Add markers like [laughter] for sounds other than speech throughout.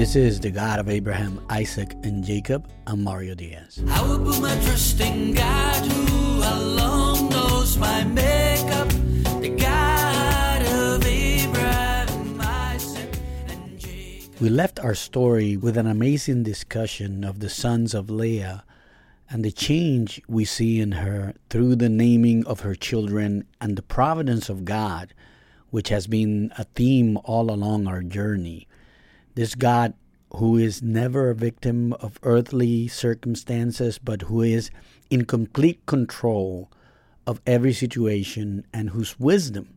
This is the God of Abraham, Isaac, and Jacob. I'm Mario Diaz. I will put my trust in God who alone knows my makeup. The God of Abraham, Isaac, and Jacob. We left our story with an amazing discussion of the sons of Leah and the change we see in her through the naming of her children and the providence of God, which has been a theme all along our journey. This God who is never a victim of earthly circumstances, but who is in complete control of every situation and whose wisdom,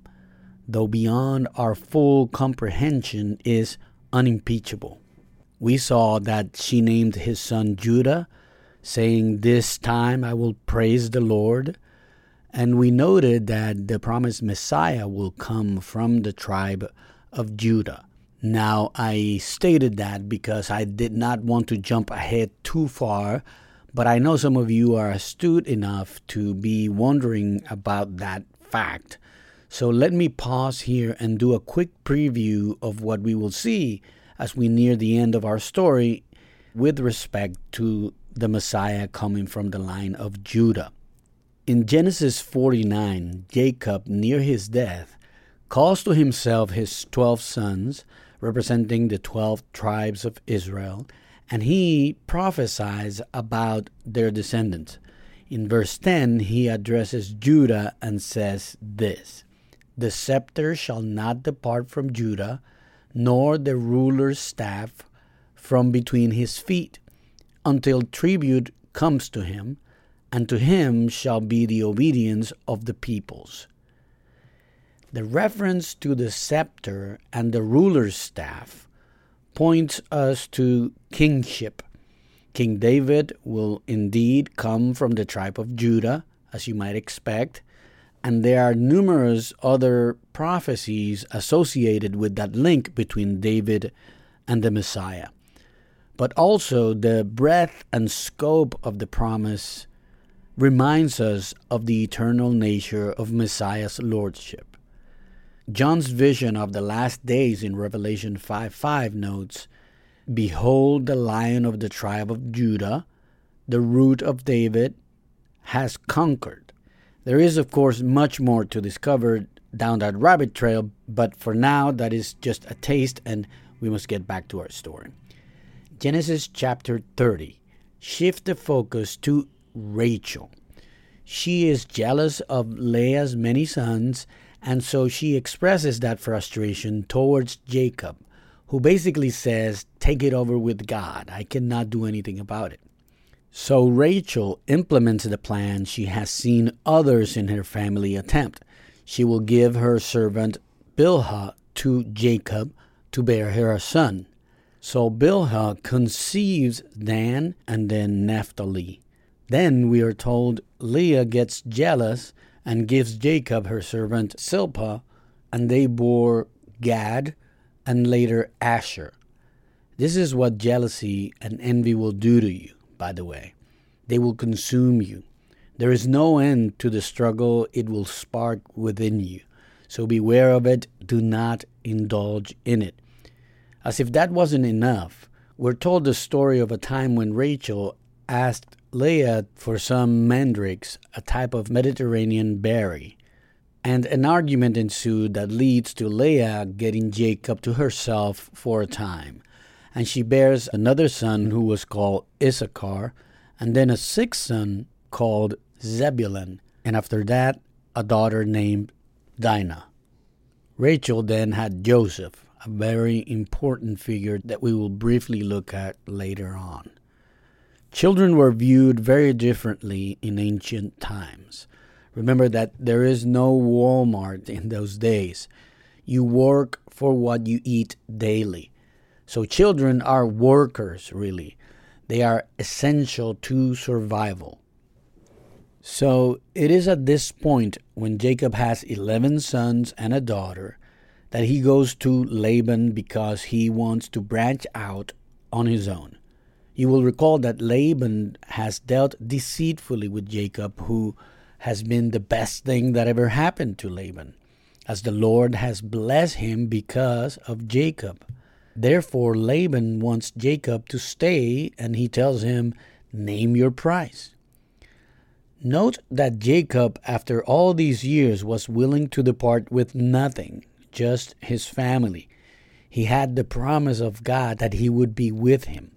though beyond our full comprehension, is unimpeachable. We saw that she named his son Judah, saying, This time I will praise the Lord. And we noted that the promised Messiah will come from the tribe of Judah. Now, I stated that because I did not want to jump ahead too far, but I know some of you are astute enough to be wondering about that fact. So let me pause here and do a quick preview of what we will see as we near the end of our story with respect to the Messiah coming from the line of Judah. In Genesis 49, Jacob, near his death, calls to himself his twelve sons representing the 12 tribes of Israel, and he prophesies about their descendants. In verse 10, he addresses Judah and says this The scepter shall not depart from Judah, nor the ruler's staff from between his feet, until tribute comes to him, and to him shall be the obedience of the peoples. The reference to the scepter and the ruler's staff points us to kingship. King David will indeed come from the tribe of Judah, as you might expect, and there are numerous other prophecies associated with that link between David and the Messiah. But also, the breadth and scope of the promise reminds us of the eternal nature of Messiah's lordship. John's vision of the last days in Revelation 5 5 notes Behold, the lion of the tribe of Judah, the root of David, has conquered. There is, of course, much more to discover down that rabbit trail, but for now, that is just a taste, and we must get back to our story. Genesis chapter 30. Shift the focus to Rachel. She is jealous of Leah's many sons and so she expresses that frustration towards Jacob, who basically says, Take it over with God. I cannot do anything about it. So Rachel implements the plan she has seen others in her family attempt. She will give her servant Bilhah to Jacob to bear her a son. So Bilhah conceives Dan and then Naphtali. Then we are told Leah gets jealous and gives Jacob her servant Zilpah, and they bore Gad and later Asher. This is what jealousy and envy will do to you, by the way. They will consume you. There is no end to the struggle it will spark within you. So beware of it. Do not indulge in it. As if that wasn't enough, we're told the story of a time when Rachel asked Leah for some mandrakes, a type of Mediterranean berry. And an argument ensued that leads to Leah getting Jacob to herself for a time. And she bears another son who was called Issachar, and then a sixth son called Zebulun, and after that, a daughter named Dinah. Rachel then had Joseph, a very important figure that we will briefly look at later on. Children were viewed very differently in ancient times. Remember that there is no Walmart in those days. You work for what you eat daily. So children are workers, really. They are essential to survival. So it is at this point, when Jacob has 11 sons and a daughter, that he goes to Laban because he wants to branch out on his own. You will recall that Laban has dealt deceitfully with Jacob, who has been the best thing that ever happened to Laban, as the Lord has blessed him because of Jacob. Therefore, Laban wants Jacob to stay and he tells him, Name your price. Note that Jacob, after all these years, was willing to depart with nothing, just his family. He had the promise of God that he would be with him.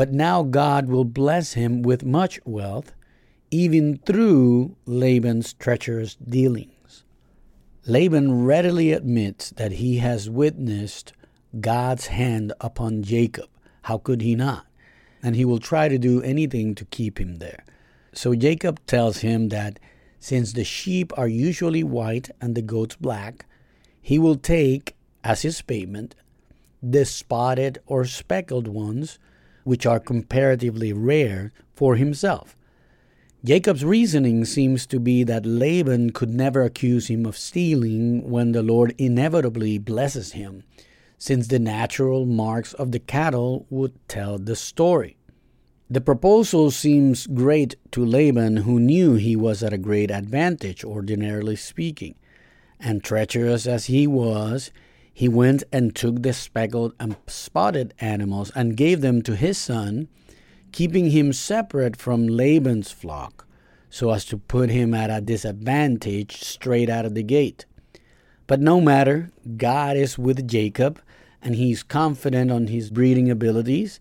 But now God will bless him with much wealth, even through Laban's treacherous dealings. Laban readily admits that he has witnessed God's hand upon Jacob. How could he not? And he will try to do anything to keep him there. So Jacob tells him that since the sheep are usually white and the goats black, he will take as his payment the spotted or speckled ones, which are comparatively rare, for himself. Jacob's reasoning seems to be that Laban could never accuse him of stealing when the Lord inevitably blesses him since the natural marks of the cattle would tell the story. The proposal seems great to Laban, who knew he was at a great advantage, ordinarily speaking. And treacherous as he was, he went and took the speckled and spotted animals and gave them to his son, keeping him separate from Laban's flock, so as to put him at a disadvantage straight out of the gate. But no matter, God is with Jacob, and he's confident on his breeding abilities.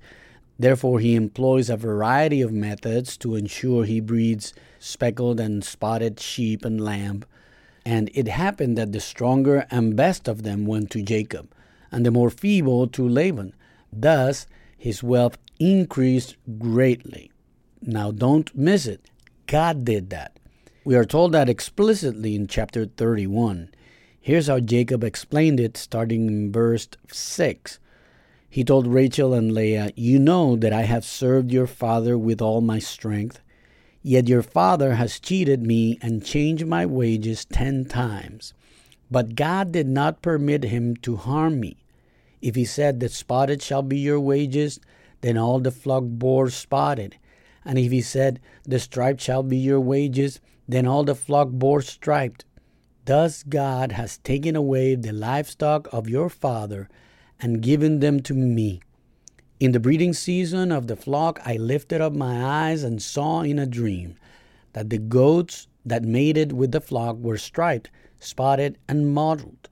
Therefore, he employs a variety of methods to ensure he breeds speckled and spotted sheep and lamb. And it happened that the stronger and best of them went to Jacob, and the more feeble to Laban. Thus, his wealth increased greatly. Now, don't miss it. God did that. We are told that explicitly in chapter 31. Here's how Jacob explained it, starting in verse 6. He told Rachel and Leah, You know that I have served your father with all my strength, yet your father has cheated me and changed my wages ten times. But God did not permit him to harm me. If he said that spotted shall be your wages, then all the flock bore spotted. And if he said, The striped shall be your wages, then all the flock bore striped. Thus God has taken away the livestock of your father and given them to me. In the breeding season of the flock, I lifted up my eyes and saw in a dream that the goats that mated with the flock were striped, spotted, and mottled.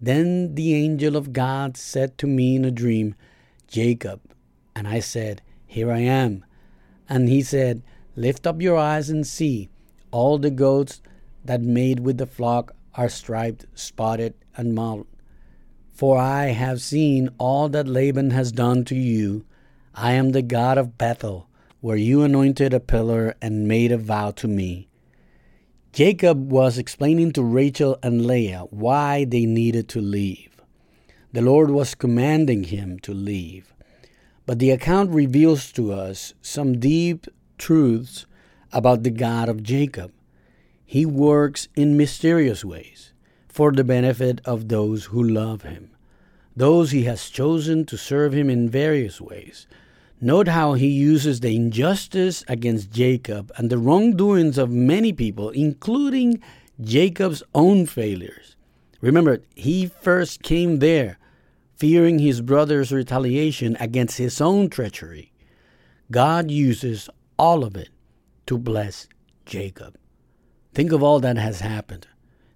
Then the angel of God said to me in a dream, Jacob. And I said, Here I am. And he said, Lift up your eyes and see. All the goats that mate with the flock are striped, spotted, and mottled. For I have seen all that Laban has done to you. I am the God of Bethel, where you anointed a pillar and made a vow to me. Jacob was explaining to Rachel and Leah why they needed to leave. The Lord was commanding him to leave. But the account reveals to us some deep truths about the God of Jacob. He works in mysterious ways for the benefit of those who love him, those he has chosen to serve him in various ways. Note how he uses the injustice against Jacob and the wrongdoings of many people, including Jacob's own failures. Remember, he first came there fearing his brother's retaliation against his own treachery. God uses all of it to bless Jacob. Think of all that has happened.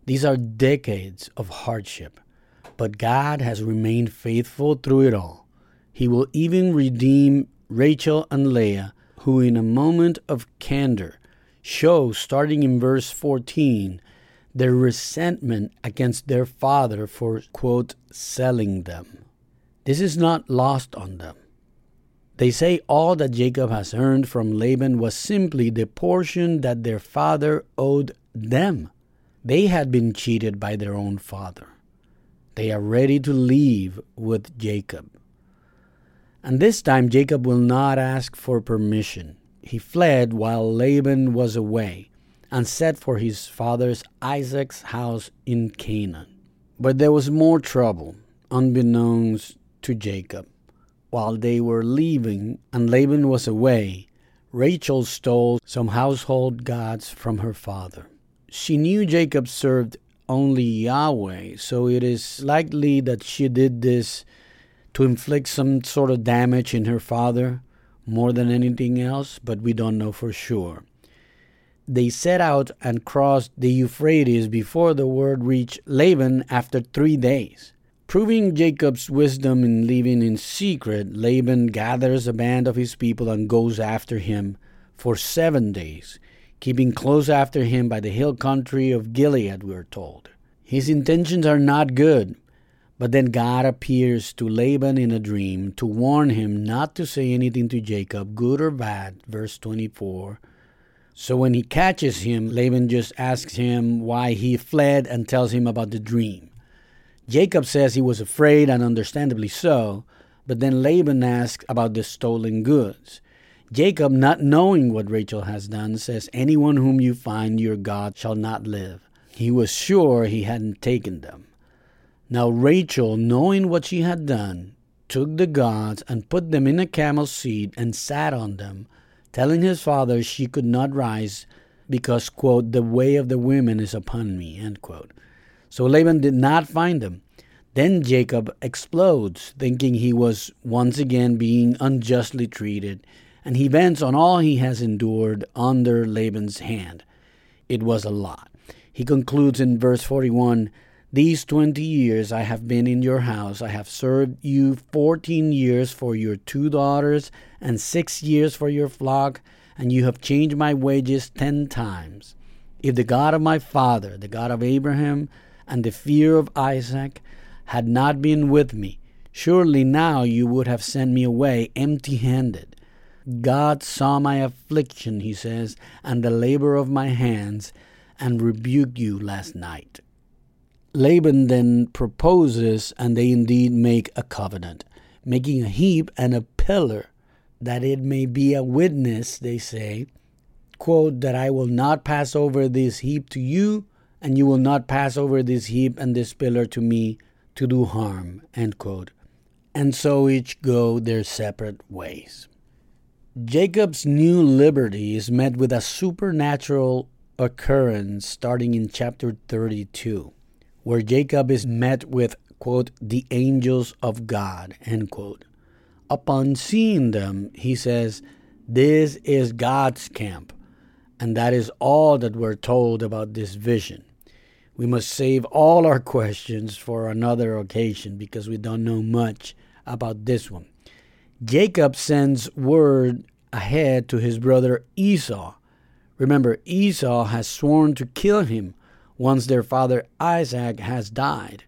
These are decades of hardship, but God has remained faithful through it all. He will even redeem Rachel and Leah, who, in a moment of candor, show, starting in verse 14, their resentment against their father for, quote, selling them. This is not lost on them. They say all that Jacob has earned from Laban was simply the portion that their father owed them. They had been cheated by their own father. They are ready to leave with Jacob. And this time Jacob will not ask for permission. He fled while Laban was away and set for his father's Isaac's house in Canaan. But there was more trouble, unbeknownst to Jacob. While they were leaving and Laban was away, Rachel stole some household gods from her father. She knew Jacob served only Yahweh, so it is likely that she did this to inflict some sort of damage in her father more than anything else, but we don't know for sure. They set out and crossed the Euphrates before the word reached Laban after three days. Proving Jacob's wisdom in living in secret, Laban gathers a band of his people and goes after him for seven days, keeping close after him by the hill country of Gilead, we're told. His intentions are not good, but then God appears to Laban in a dream to warn him not to say anything to Jacob, good or bad. Verse 24. So when he catches him, Laban just asks him why he fled and tells him about the dream. Jacob says he was afraid, and understandably so, but then Laban asks about the stolen goods. Jacob, not knowing what Rachel has done, says, Anyone whom you find your God shall not live. He was sure he hadn't taken them. Now Rachel, knowing what she had done, took the gods and put them in a camel's seat and sat on them, telling his father she could not rise because, quote, the way of the women is upon me, end quote. So Laban did not find them. Then Jacob explodes, thinking he was once again being unjustly treated, and he vents on all he has endured under Laban's hand. It was a lot. He concludes in verse 41 these twenty years I have been in your house. I have served you fourteen years for your two daughters, and six years for your flock, and you have changed my wages ten times. If the God of my father, the God of Abraham, and the fear of Isaac had not been with me, surely now you would have sent me away empty handed. God saw my affliction, he says, and the labor of my hands, and rebuked you last night. Laban then proposes, and they indeed make a covenant, making a heap and a pillar, that it may be a witness, they say, quote, that I will not pass over this heap to you, and you will not pass over this heap and this pillar to me to do harm, end quote. And so each go their separate ways. Jacob's new liberty is met with a supernatural occurrence starting in chapter 32 where Jacob is met with, quote, the angels of God, end quote. Upon seeing them, he says, This is God's camp. And that is all that we're told about this vision. We must save all our [laughs] questions for another occasion because we don't know much about this one. Jacob sends word ahead to his brother Esau. Remember, Esau has sworn to kill him once their father Isaac has died.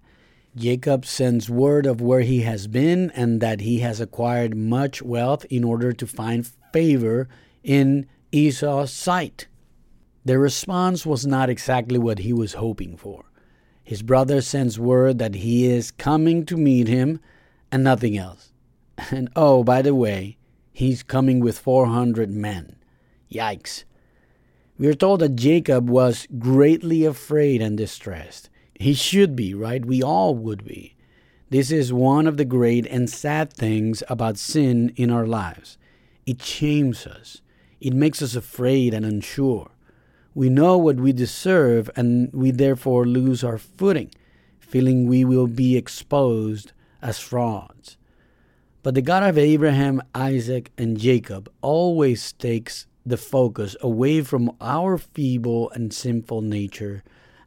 Jacob sends word of where he has been and that he has acquired much wealth in order to find favor in Esau's sight. The response was not exactly what he was hoping for. His brother sends word that he is coming to meet him and nothing else. And oh, by the way, he's coming with 400 men. Yikes. We are told that Jacob was greatly afraid and distressed. He should be, right? We all would be. This is one of the great and sad things about sin in our lives. It shames us, it makes us afraid and unsure. We know what we deserve, and we therefore lose our footing, feeling we will be exposed as frauds. But the God of Abraham, Isaac, and Jacob always takes the focus away from our feeble and sinful nature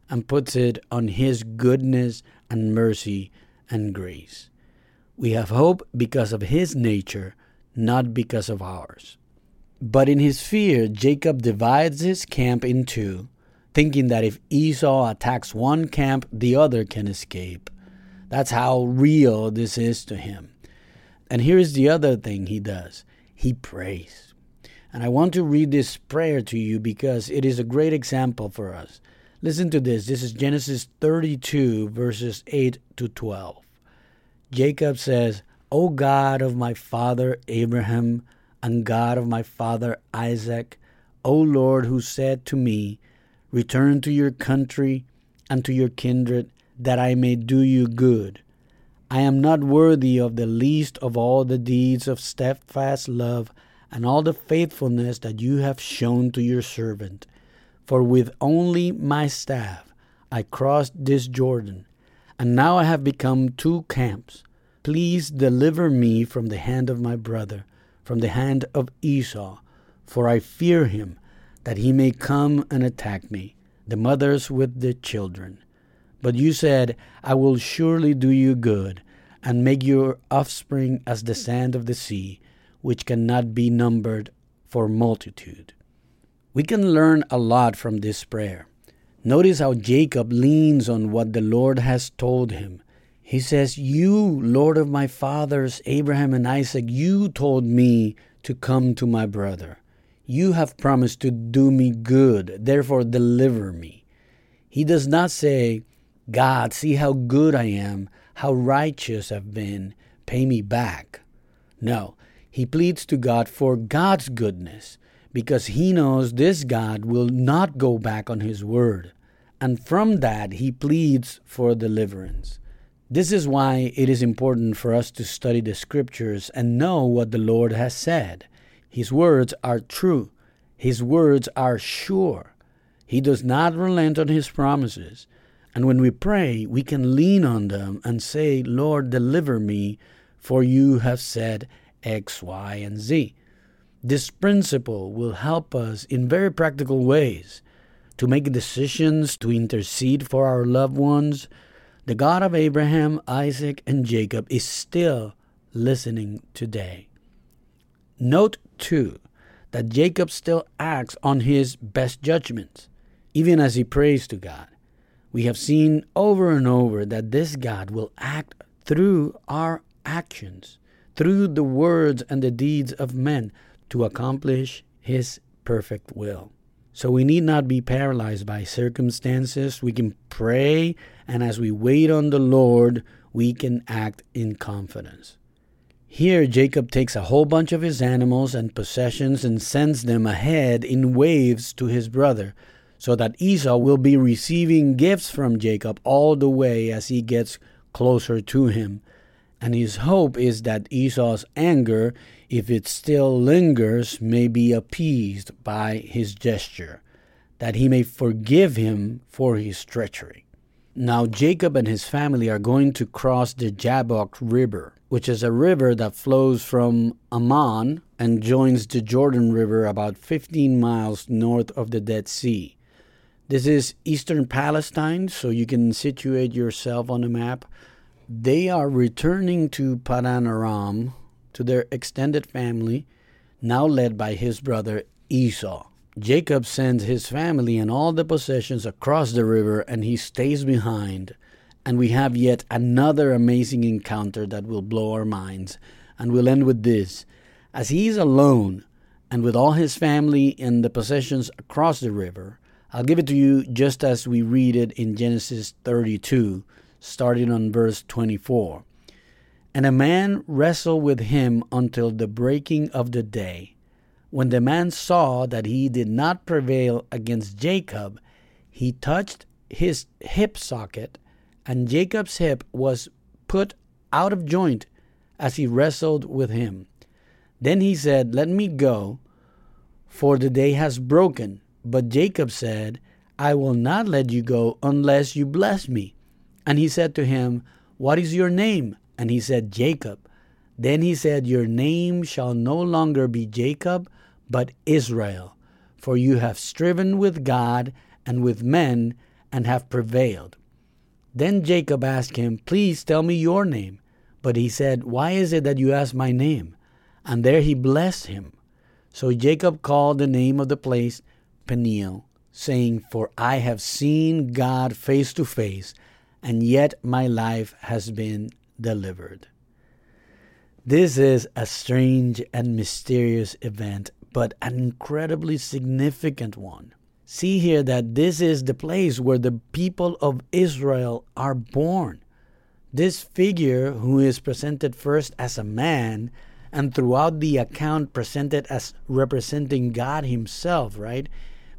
and puts it on His goodness and mercy and grace. We have hope because of His nature, not because of ours. But in his fear, Jacob divides his camp in two, thinking that if Esau attacks one camp, the other can escape. That's how real this is to him. And here's the other thing he does he prays. And I want to read this prayer to you because it is a great example for us. Listen to this. This is Genesis 32, verses 8 to 12. Jacob says, O God of my father Abraham and God of my father Isaac, O Lord, who said to me, Return to your country and to your kindred, that I may do you good. I am not worthy of the least of all the deeds of steadfast love and all the faithfulness that you have shown to your servant. For with only my staff I crossed this Jordan, and now I have become two camps, Please deliver me from the hand of my brother, from the hand of Esau, for I fear him, that he may come and attack me, the mothers with the children. But you said, I will surely do you good, and make your offspring as the sand of the sea, which cannot be numbered for multitude. We can learn a lot from this prayer. Notice how Jacob leans on what the Lord has told him. He says, You, Lord of my fathers, Abraham and Isaac, you told me to come to my brother. You have promised to do me good, therefore deliver me. He does not say, God, see how good I am, how righteous I've been, pay me back. No, he pleads to God for God's goodness because he knows this God will not go back on his word. And from that, he pleads for deliverance. This is why it is important for us to study the scriptures and know what the Lord has said. His words are true, His words are sure. He does not relent on His promises. And when we pray, we can lean on them and say, Lord, deliver me, for you have said X, Y, and Z. This principle will help us in very practical ways to make decisions, to intercede for our loved ones. The God of Abraham, Isaac, and Jacob is still listening today. Note, too, that Jacob still acts on his best judgments, even as he prays to God. We have seen over and over that this God will act through our actions, through the words and the deeds of men to accomplish His perfect will. So we need not be paralyzed by circumstances. We can pray, and as we wait on the Lord, we can act in confidence. Here, Jacob takes a whole bunch of his animals and possessions and sends them ahead in waves to his brother so that Esau will be receiving gifts from Jacob all the way as he gets closer to him. And his hope is that Esau's anger, if it still lingers, may be appeased by his gesture, that he may forgive him for his treachery. Now Jacob and his family are going to cross the Jabbok River, which is a river that flows from Ammon and joins the Jordan River about 15 miles north of the Dead Sea. This is eastern Palestine, so you can situate yourself on the map. They are returning to Padan Aram, to their extended family, now led by his brother Esau. Jacob sends his family and all the possessions across the river, and he stays behind. And we have yet another amazing encounter that will blow our minds. And we'll end with this. As he is alone, and with all his family and the possessions across the river, I'll give it to you just as we read it in Genesis 32, starting on verse 24. And a man wrestled with him until the breaking of the day. When the man saw that he did not prevail against Jacob, he touched his hip socket, and Jacob's hip was put out of joint as he wrestled with him. Then he said, Let me go, for the day has broken. But Jacob said, I will not let you go unless you bless me. And he said to him, What is your name? And he said, Jacob. Then he said, Your name shall no longer be Jacob, but Israel, for you have striven with God and with men and have prevailed. Then Jacob asked him, Please tell me your name. But he said, Why is it that you ask my name? And there he blessed him. So Jacob called the name of the place Peniel, saying, For I have seen God face to face, and yet my life has been delivered. This is a strange and mysterious event, but an incredibly significant one. See here that this is the place where the people of Israel are born. This figure, who is presented first as a man and throughout the account presented as representing God Himself, right?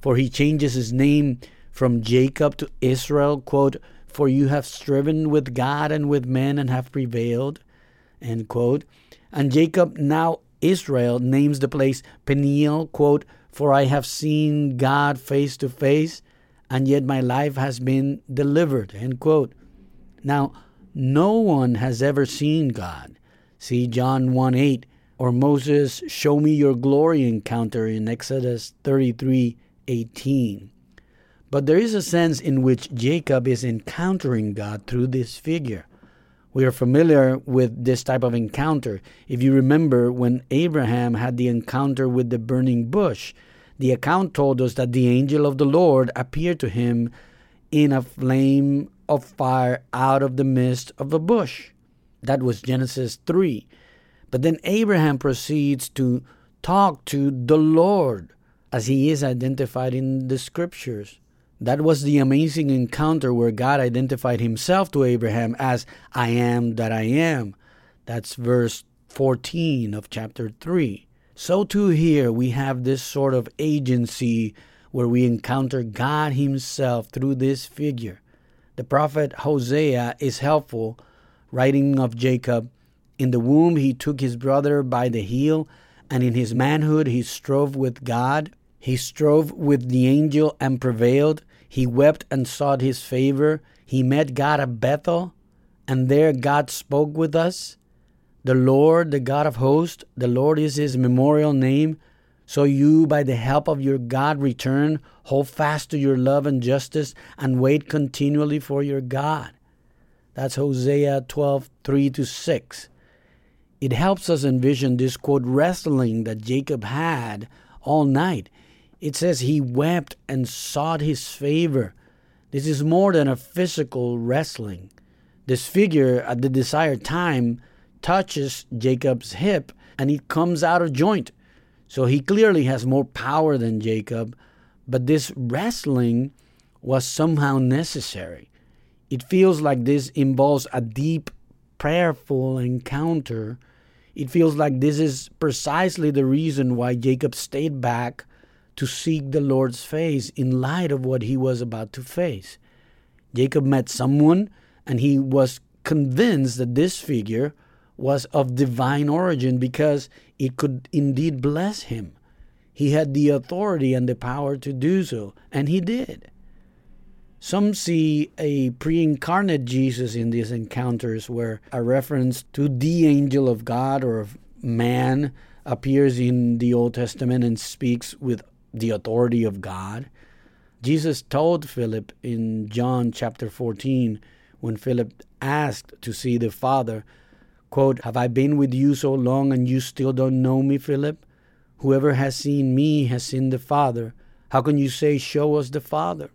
For he changes his name from Jacob to Israel, quote, for you have striven with God and with men and have prevailed, end quote. And Jacob, now Israel, names the place Peniel, quote, for I have seen God face to face, and yet my life has been delivered, end quote. Now, No one has ever seen God. See John 1 8 or Moses' Show Me Your Glory encounter in Exodus 33 18. But there is a sense in which Jacob is encountering God through this figure. We are familiar with this type of encounter. If you remember when Abraham had the encounter with the burning bush, the account told us that the angel of the Lord appeared to him in a flame of fire out of the midst of a bush. That was Genesis 3. But then Abraham proceeds to talk to the Lord as he is identified in the scriptures. That was the amazing encounter where God identified himself to Abraham as I am that I am. That's verse 14 of chapter 3. So, too, here we have this sort of agency where we encounter God Himself through this figure. The prophet Hosea is helpful, writing of Jacob In the womb he took his brother by the heel, and in his manhood he strove with God. He strove with the angel and prevailed. He wept and sought his favor. He met God at Bethel, and there God spoke with us. The Lord, the God of hosts, the Lord is his memorial name. So you, by the help of your God, return, hold fast to your love and justice, and wait continually for your God. That's Hosea 12, 3 to 6. It helps us envision this quote wrestling that Jacob had all night. It says he wept and sought his favor. This is more than a physical wrestling. This figure at the desired time touches Jacob's hip and it comes out of joint. So he clearly has more power than Jacob, but this wrestling was somehow necessary. It feels like this involves a deep, prayerful encounter. It feels like this is precisely the reason why Jacob stayed back to seek the Lord's face in light of what he was about to face. Jacob met someone and he was convinced that this figure was of divine origin because it could indeed bless him. He had the authority and the power to do so, and he did. Some see a pre incarnate Jesus in these encounters where a reference to the angel of God or of man appears in the Old Testament and speaks with the authority of God. Jesus told Philip in John chapter 14, when Philip asked to see the Father, quote, Have I been with you so long and you still don't know me, Philip? Whoever has seen me has seen the Father. How can you say, Show us the Father?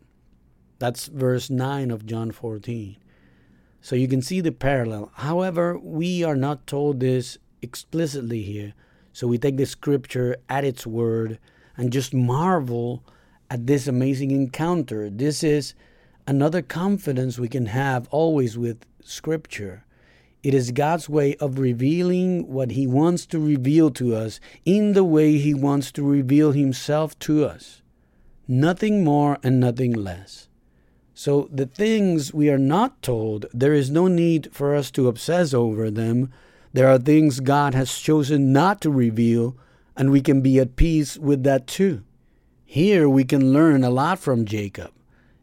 That's verse 9 of John 14. So you can see the parallel. However, we are not told this explicitly here. So we take the scripture at its word and just marvel at this amazing encounter. This is another confidence we can have always with scripture. It is God's way of revealing what He wants to reveal to us in the way He wants to reveal Himself to us. Nothing more and nothing less. So, the things we are not told, there is no need for us to obsess over them. There are things God has chosen not to reveal, and we can be at peace with that too. Here we can learn a lot from Jacob.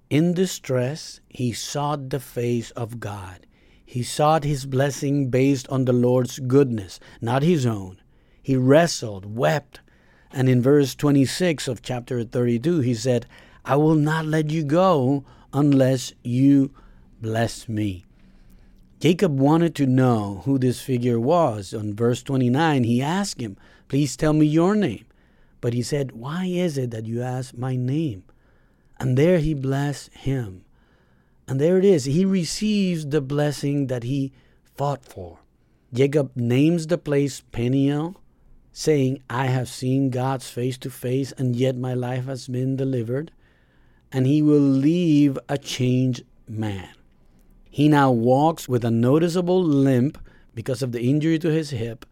In distress, he sought the face of God. He sought his blessing based on the Lord's goodness, not his own. He wrestled, wept, and in verse 26 of chapter 32, he said, I will not let you go unless you bless me. Jacob wanted to know who this figure was. On verse 29, he asked him, Please tell me your name. But he said, Why is it that you ask my name? And there he blessed him. And there it is. He receives the blessing that he fought for. Jacob names the place Peniel, saying, I have seen God's face to face, and yet my life has been delivered. And he will leave a changed man. He now walks with a noticeable limp because of the injury to his hip,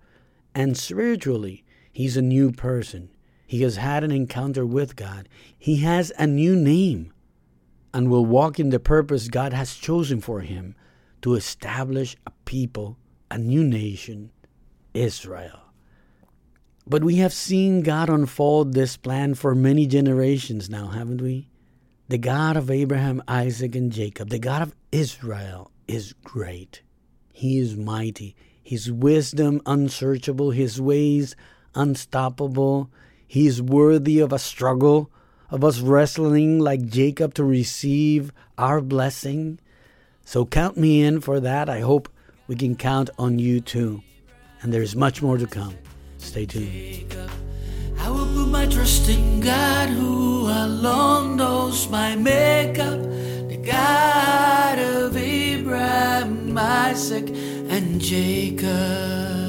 and spiritually, he's a new person. He has had an encounter with God. He has a new name and will walk in the purpose God has chosen for him to establish a people, a new nation, Israel. But we have seen God unfold this plan for many generations now, haven't we? The God of Abraham, Isaac, and Jacob, the God of Israel, is great. He is mighty. His wisdom unsearchable, his ways unstoppable. He is worthy of a struggle, of us wrestling like Jacob to receive our blessing. So count me in for that. I hope we can count on you too. And there's much more to come. Stay tuned. I will put my trust in God who alone knows my makeup, the God of Abraham, Isaac, and Jacob.